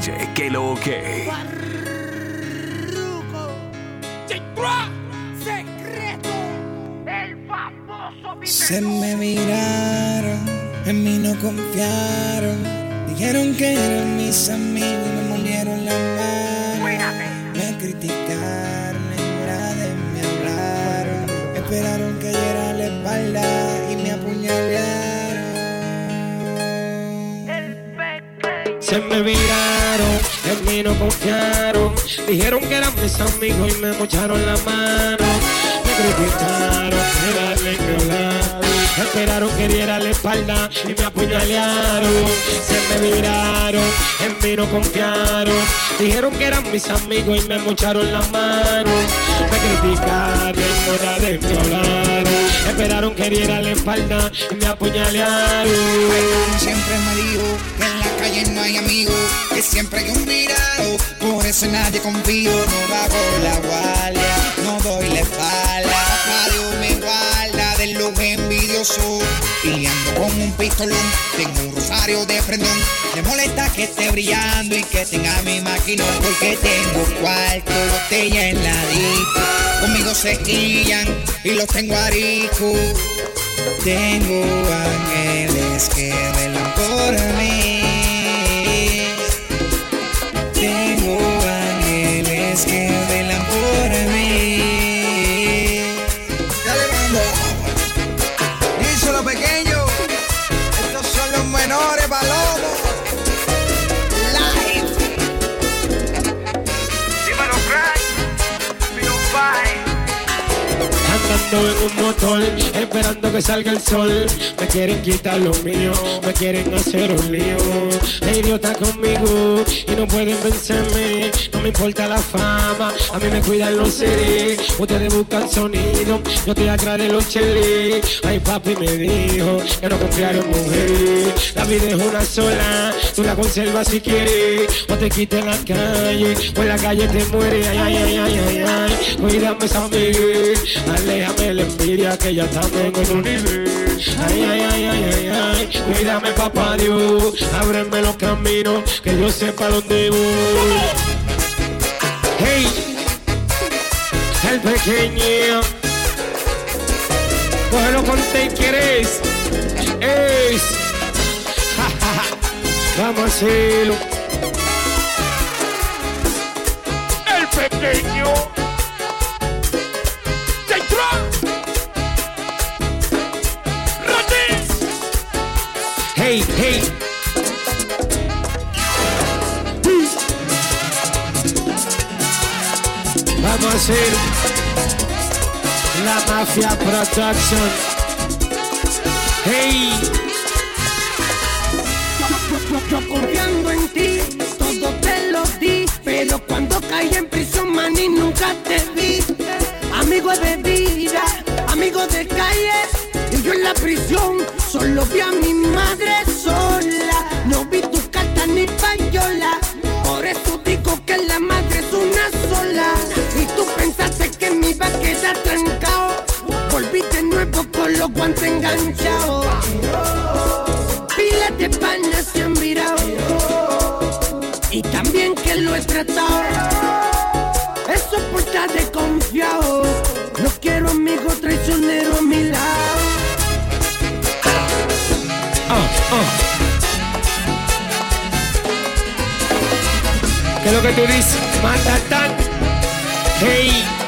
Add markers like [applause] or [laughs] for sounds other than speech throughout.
DJ que lo que. Se me miraron, en mí no confiaron. Dijeron que eran mis amigos y me mordieron la mano. Me criticaron, en hora de me hablaron. Esperaron que diera la espalda Se me viraron, en mí no confiaron. Dijeron que eran mis amigos y me mocharon la mano. Me criticaron, me hablaron. Esperaron que diera la espalda y me apuñalearon. Se me viraron, en mí no confiaron. Dijeron que eran mis amigos y me mocharon la mano. Me criticaron, hora de me. Esperaron que diera la espalda y me apuñalearon. Siempre me dijo que en la calle no hay amigos, que siempre hay un virado, por eso nadie confío, no bajo la guardia, no doy la espalda, Dios me guarda de los envidiosos, y ando con un pistolón, tengo un rosario de prendón, me molesta que esté brillando y que tenga mi máquina, porque tengo cuarto, botella en la disco, conmigo se guían y los tengo arisco. Tengo ángeles que velan por mí. En un motor, esperando que salga el sol. Me quieren quitar lo mío, me quieren hacer un lío. El idiota conmigo y no pueden vencerme. No me importa la fama, a mí me cuidan los CD. Ustedes buscan sonido, yo te aclaré los chelis. Ay, papi me dijo que no confiar en mujeres. La vida es una sola, tú la conservas si quieres. O te quiten en la calle, o en la calle te mueres. Ay, ay, ay, ay, ay, ay. Cuídame esa Miguel, aléjame la envidia que ya estamos en otro nivel. Ay, ay, ay, ay, ay, ay. Cuídame, papá Dios, ábreme los caminos, que yo sepa dónde voy. Hey, el pequeño, cógelo con te quieres. Es, vamos a hacerlo. El pequeño. Hey, hey. Vamos a hacer la Mafia Production. Hey, Yo confiando en ti, todo te lo di, pero cuando caí en prisión, maní, nunca te vi. Amigo de vida, amigo de calle, y yo en la prisión solo vi a mi los guantes enganchados. Pilas de panas se han virado Y también que lo he tratado Eso por estar desconfiado No quiero amigos traicioneros a mi lado ¿qué es lo que tú dices? Matatán. Hey.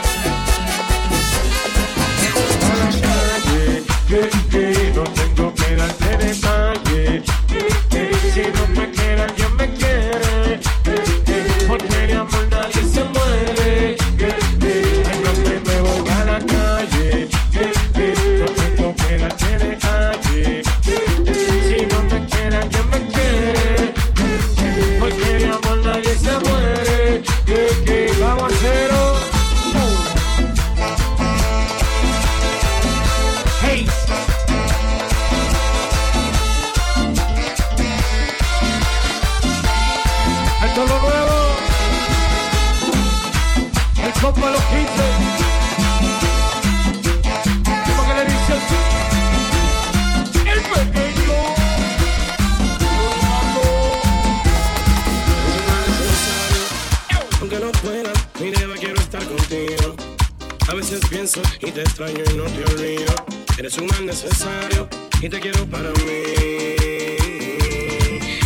Y te extraño y no te olvido. Eres un mal necesario y te quiero para mí.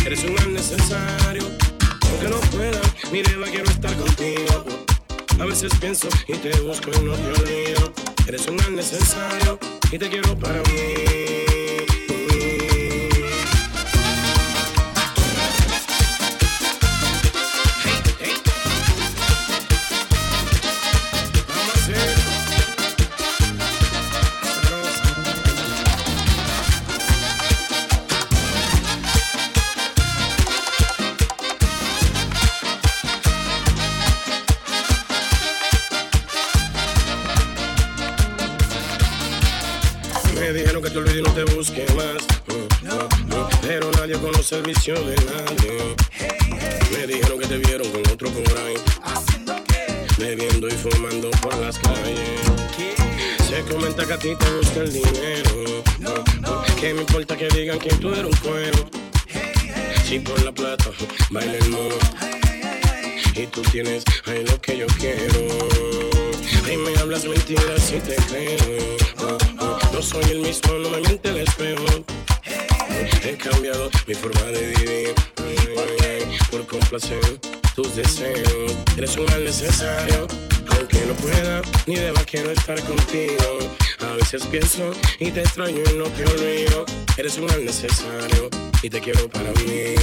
Eres un mal necesario, aunque no pueda, mi deba quiero estar contigo. A veces pienso y te busco y no te olvido. Eres un mal necesario y te quiero para mí. Busque más. Mm, mm, mm. Pero nadie conoce el vicio de nadie. Me dijeron que te vieron con otro por ahí. Bebiendo y fumando por las calles. Se comenta que a ti te gusta el dinero. Que me importa que digan que tú eres un cuero. Si por la plata baila el. Y tú tienes ahí lo que yo quiero. Ay, me hablas mentiras y te creo. No soy el mismo, no me miente el espejo. He cambiado mi forma de vivir por complacer tus deseos. Eres un mal necesario, aunque no pueda ni deba quiero estar contigo. A veces pienso y te extraño y no te olvido. Eres un mal necesario y te quiero para mí.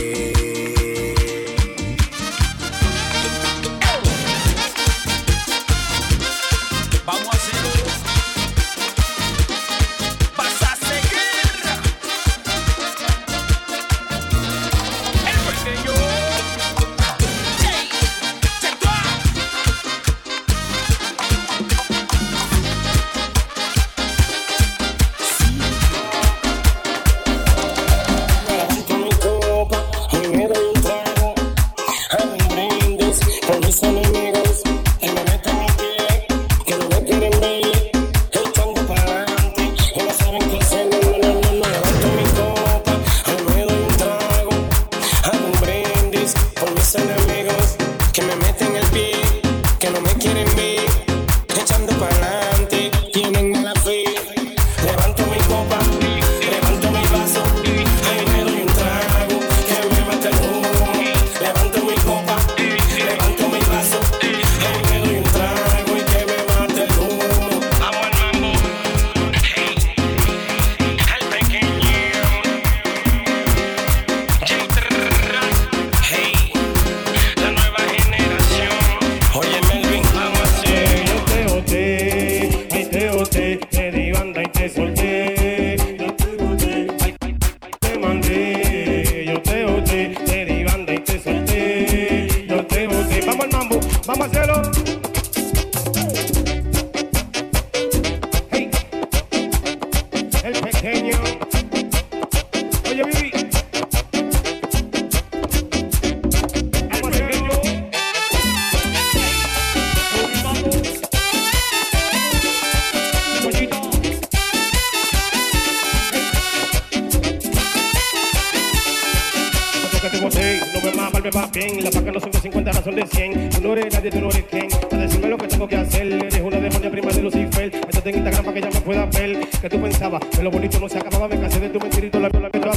Yo te. Vamos al mambo, vamos a hacerlo. Son de 50, ahora son de 100. Tú no eres nadie, tú no eres quien. Para decirme lo que tengo que hacer. Eres una demonia prima de Lucifer. Métete en Instagram para que ya me puedas ver. Que tú pensabas que lo bonito no se acababa. Me cansé de tu mentirito, la la que tú.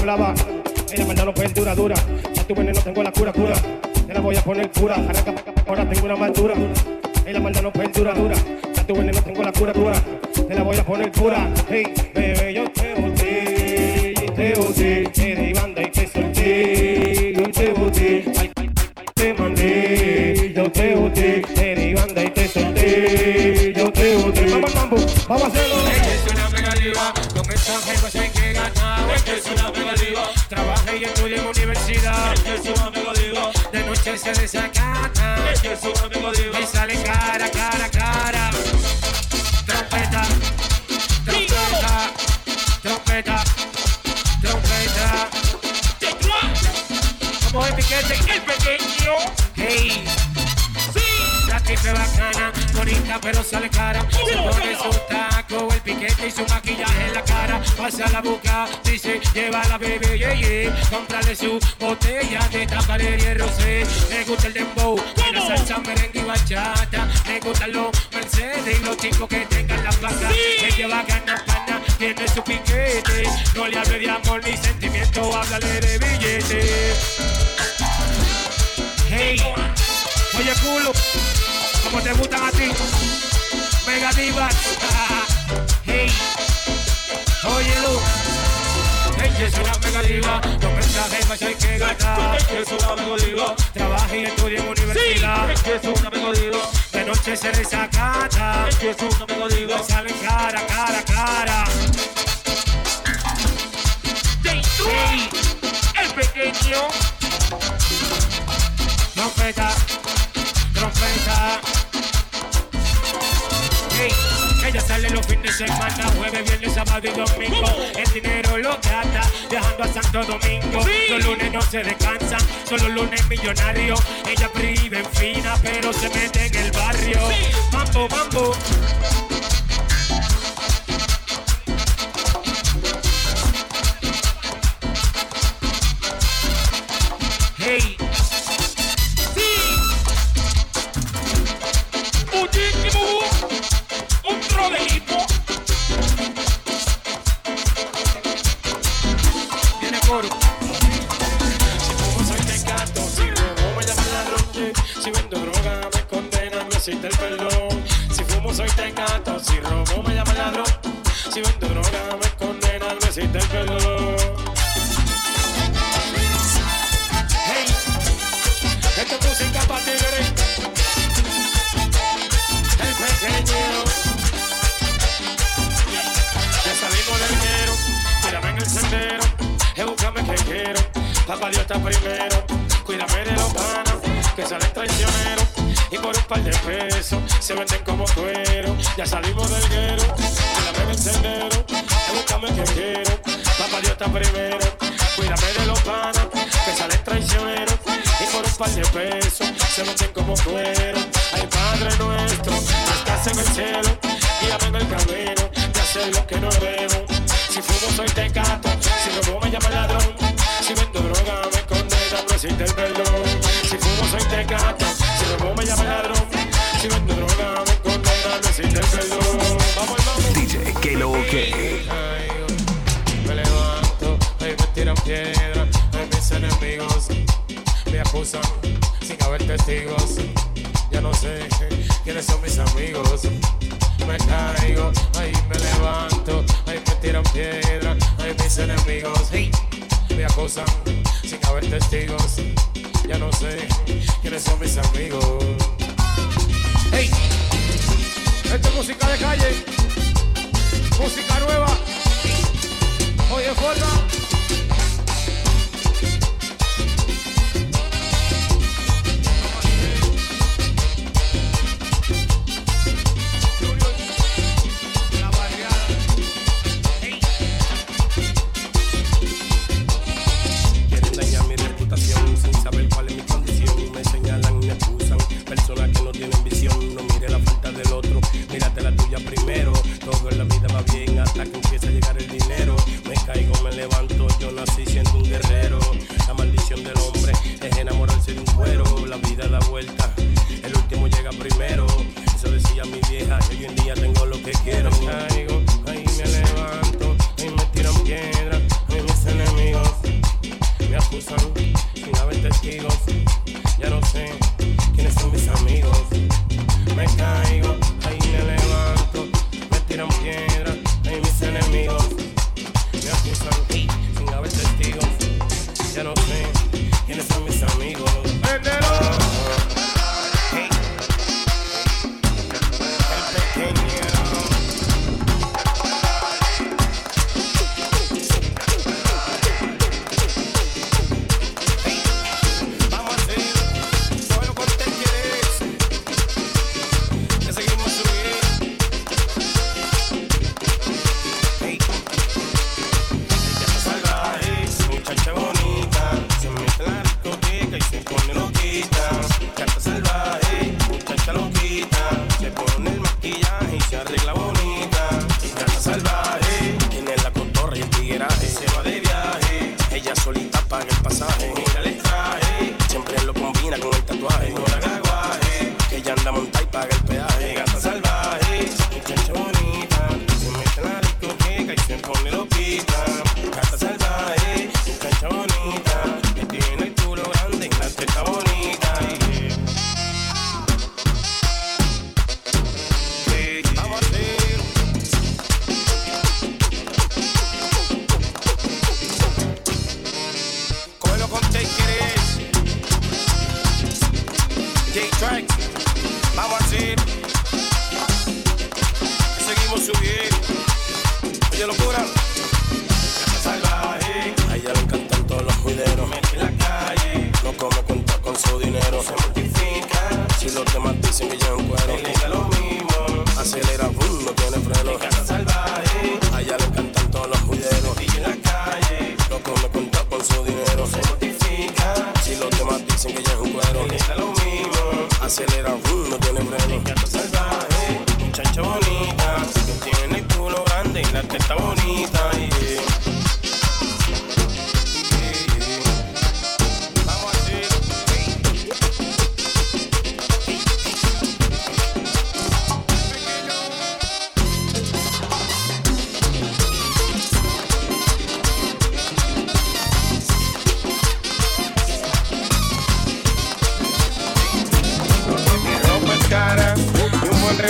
Ella maldad no fue dura, dura. Ya tu veneno tengo la cura, cura. Te la voy a poner cura. Arranca, ahora tengo una más dura. Ey, la maldad no fue dura, dura. Ya tu veneno tengo la cura, cura. Te la voy a poner cura. Hey, bebé, yo te boté. Te boté. Vamos a hacerlo. Es una pegativa, con esta jefa hay que ganar. Es una pegativa, trabaja y estudia en universidad. Es una pegativa, de noche se desacata. Es una pegativa, y sale cara, cara, cara. Trompeta, trompeta, trompeta, trompeta. Vamos a piquete, el pequeño. Hey, tipe bacana, bonita pero sale cara. Se pone su taco, el piquete y su maquillaje en la cara. Pasa la boca, dice, lleva la bebé, yeah, yeah. Comprale su botella de tapadería y rosé. Me gusta el dembow, la salsa, merengue y bachata. Me gustan los Mercedes y los chicos que tengan la placa. Ella va a ganar pana, tiene su piquete. No le hable de amor ni sentimiento, háblale de billete. Hey, oye culo, como te gustan a ti, mega divas. [laughs] Hey, oye Lu, ella es una mega diva, los mensajes más hay que gastar. Es una mega diva. Trabaja y estudia en universidad, Es una mega diva. de noche se desacata. Es una mega diva. Le salen cara, cara, cara. Hey, El pequeño. De semana, jueves, viernes, sábado y domingo. El dinero lo gasta, viajando a Santo Domingo. Los lunes no se descansan, solo lunes millonarios. Ella vive en fina, pero se mete en el barrio. Mambo, mambo. Par de pesos se venden como cuero. Ya salimos del guero, tírame en el sendero, búscame que quiero, papá Dios está primero, cuídame de los panas que salen traicioneros y por un par de pesos se venden como cuero. Ay Padre nuestro, que estás en el cielo, guíame en el camino de hacer lo que no debo. Si fumo soy tecato, sin haber testigos. Ya no sé quiénes son mis amigos. Me caigo, ahí me levanto, ahí me tiran piedra, ahí mis enemigos hey, me acusan sin haber testigos. Ya no sé quiénes son mis amigos. Hey, esta es música de calle. Música nueva. Oye, forma. Caigo, ahí me levanto, me tiran piedra,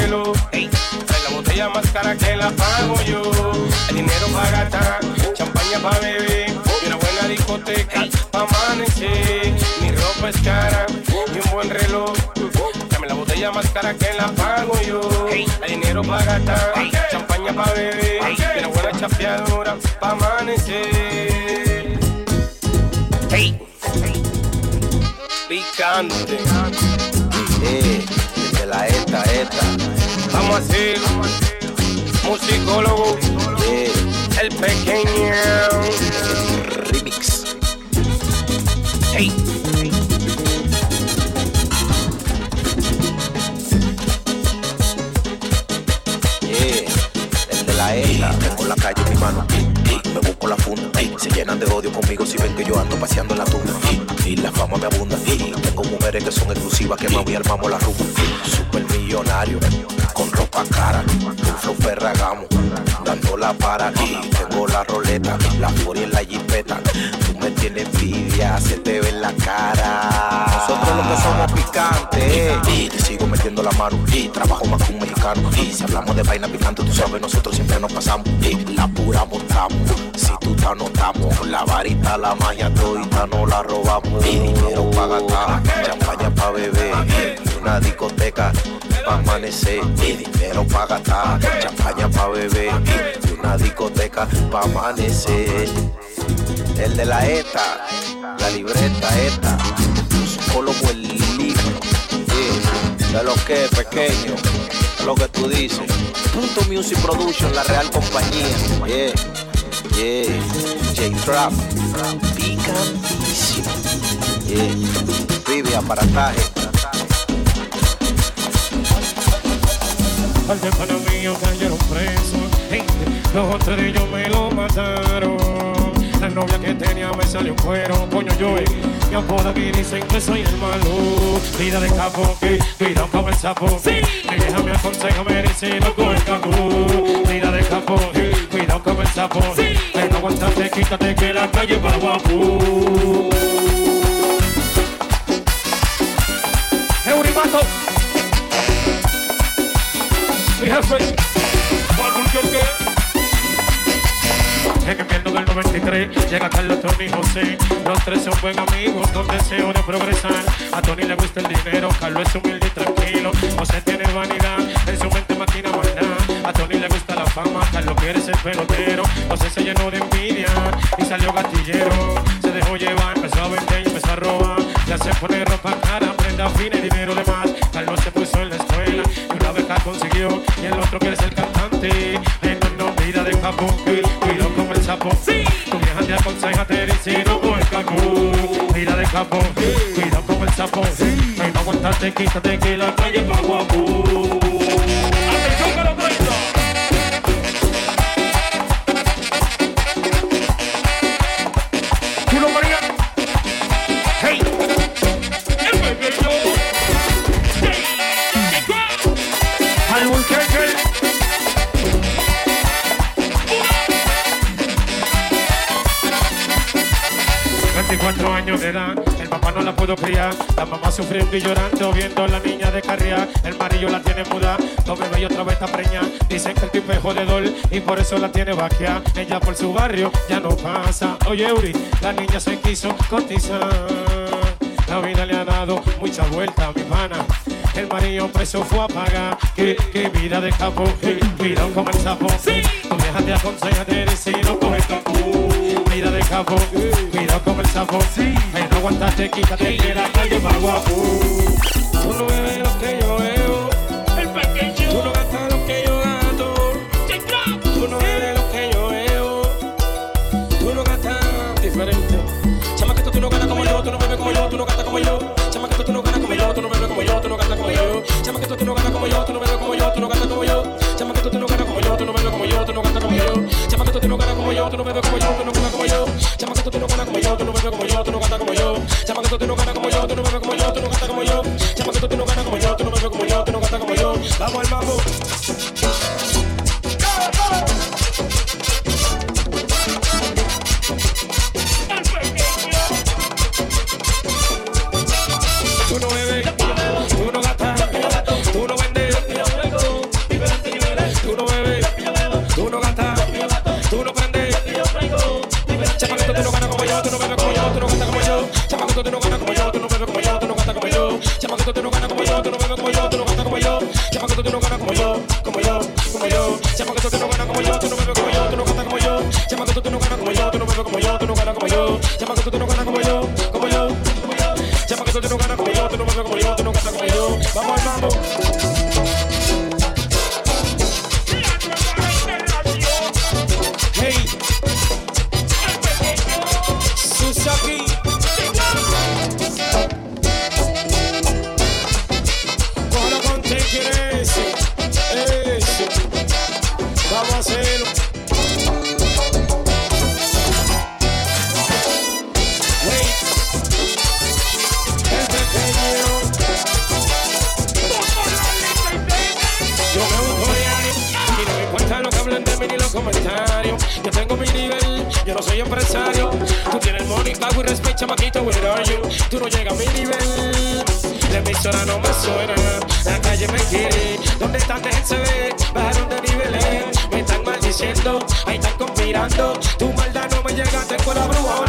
trae la botella más cara que la pago yo. El dinero para gastar, champaña para beber y una buena discoteca para amanecer. Mi ropa es cara y un buen reloj. Dame la botella más cara que la pago yo. El dinero para gastar, champaña para beber y una buena chapeadora para amanecer. Hey. Picante. Eh, de la esta, esta. Vamos a hacer musicólogo, el pequeño. remix. Hey. Yeah, el de la esta. Tengo la calle en mi mano. Me busco la funda. Se llenan de odio conmigo si ven que yo ando paseando en la tunda. Y la fama me abunda. Tengo mujeres que son exclusivas que mami armamos la rumba. Super millonario, con ropa cara. Un flow ferragamo, dando la para aquí. Tengo la roleta, la furia en la jipeta. Tú me tienes envidia, se te ve en la cara. Nosotros los que somos picantes. Y te sigo metiendo la mano. Y trabajo más que un mexicano. Y si hablamos de vaina picante, tú sabes, nosotros siempre nos pasamos. Y la pura montamos. Si tú te anotamos, la varita, la magia, todita no la robamos. Y dinero para gastar, champaña para beber. Y una discoteca para amanecer. Y dinero para gastar, champaña para beber. Y una discoteca para amanecer. El de la ETA, la libreta ETA, psicólogo el libro. De lo que es pequeño, de lo que tú dices. Punto Music Production, la real compañía. Yeah, yeah. J-Trap, picantísimo. Yeah. Vive aparataje. Al de pana mío cayeron presos. Hey, los tres de ellos me lo mataron. La novia que tenía me salió un cuero, coño yo Me apodan y dicen que soy el malo. Vida de capo, que cuidado con el sapo. Sí. Mi vieja me aconseja, me dice no con el capo. Vida de capo, que cuidado con el sapo. Sí. Pero no aguantate, quítate que la calle va guapo. Eurimato. Mi jefe. En invierno del 93 llega Carlos, Tony José. Los tres son buen amigos con deseo de progresar. A Tony le gusta el dinero, Carlos es humilde y tranquilo. José tiene vanidad, en su mente maquina maldad. A Tony le gusta la fama, Carlos quiere ser pelotero. José se llenó de envidia y salió gatillero. Se dejó llevar, empezó a vender y empezó a robar. Ya se pone ropa cara, prenda fina y dinero de más. Carlos se puso en la escuela y una beca consiguió. Y el otro quiere ser cantante. En no vida de capo, cuidado con el sapo. Sí. Tu vieja te aconseja, te dice no con el capo. Vida de capo, cuidado con el sapo. Ay, no aguantate, quítate que la calle va guapo. sufriendo y llorando, viendo a la niña de carriar. El marido la tiene muda, no bebe y otra vez está preña. Dicen que el tipo es jodedor y por eso la tiene vaquea. Ella por su barrio ya no pasa. Oye, Uri, la niña se quiso cotizar. La vida le ha dado mucha vuelta a mi pana. El marido preso fue a pagar. Que, que vida de capo, que cuidado el sapo. Sí. No dejas de aconsejarte si no coges Mira de capo, cuidado con el sapo. Sí aguantaste, quítate que la calle va guapo. Uh. Solo bebe lo que Tú no llegas a mi nivel. La emisora no me suena, la calle me quiere. ¿Dónde están? Déjense ver, bajaron de niveles. Me están maldiciendo, ahí están conspirando. Tu maldad no me llega, tengo la bruja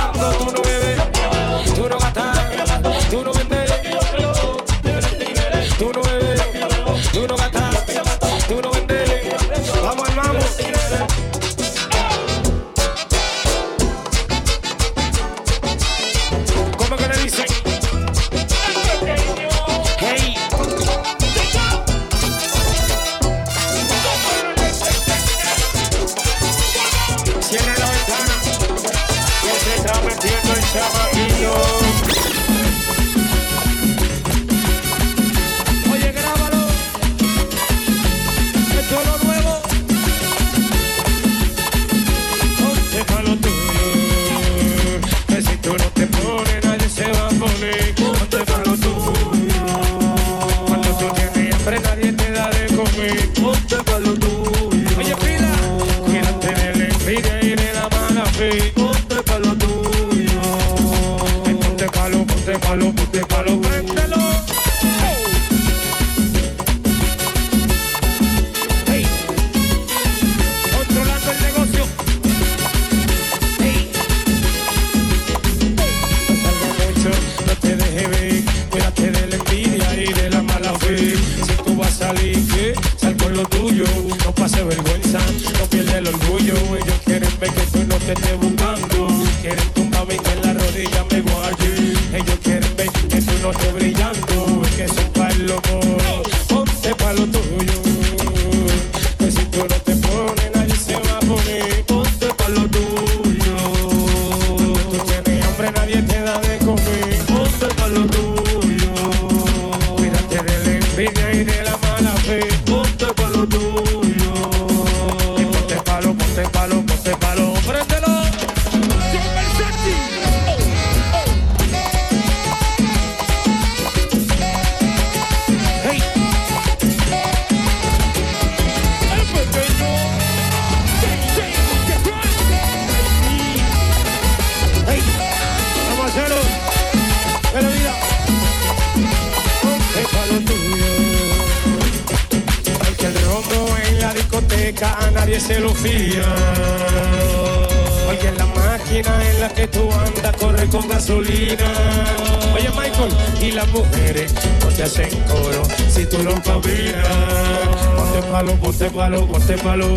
palo, ponte palo.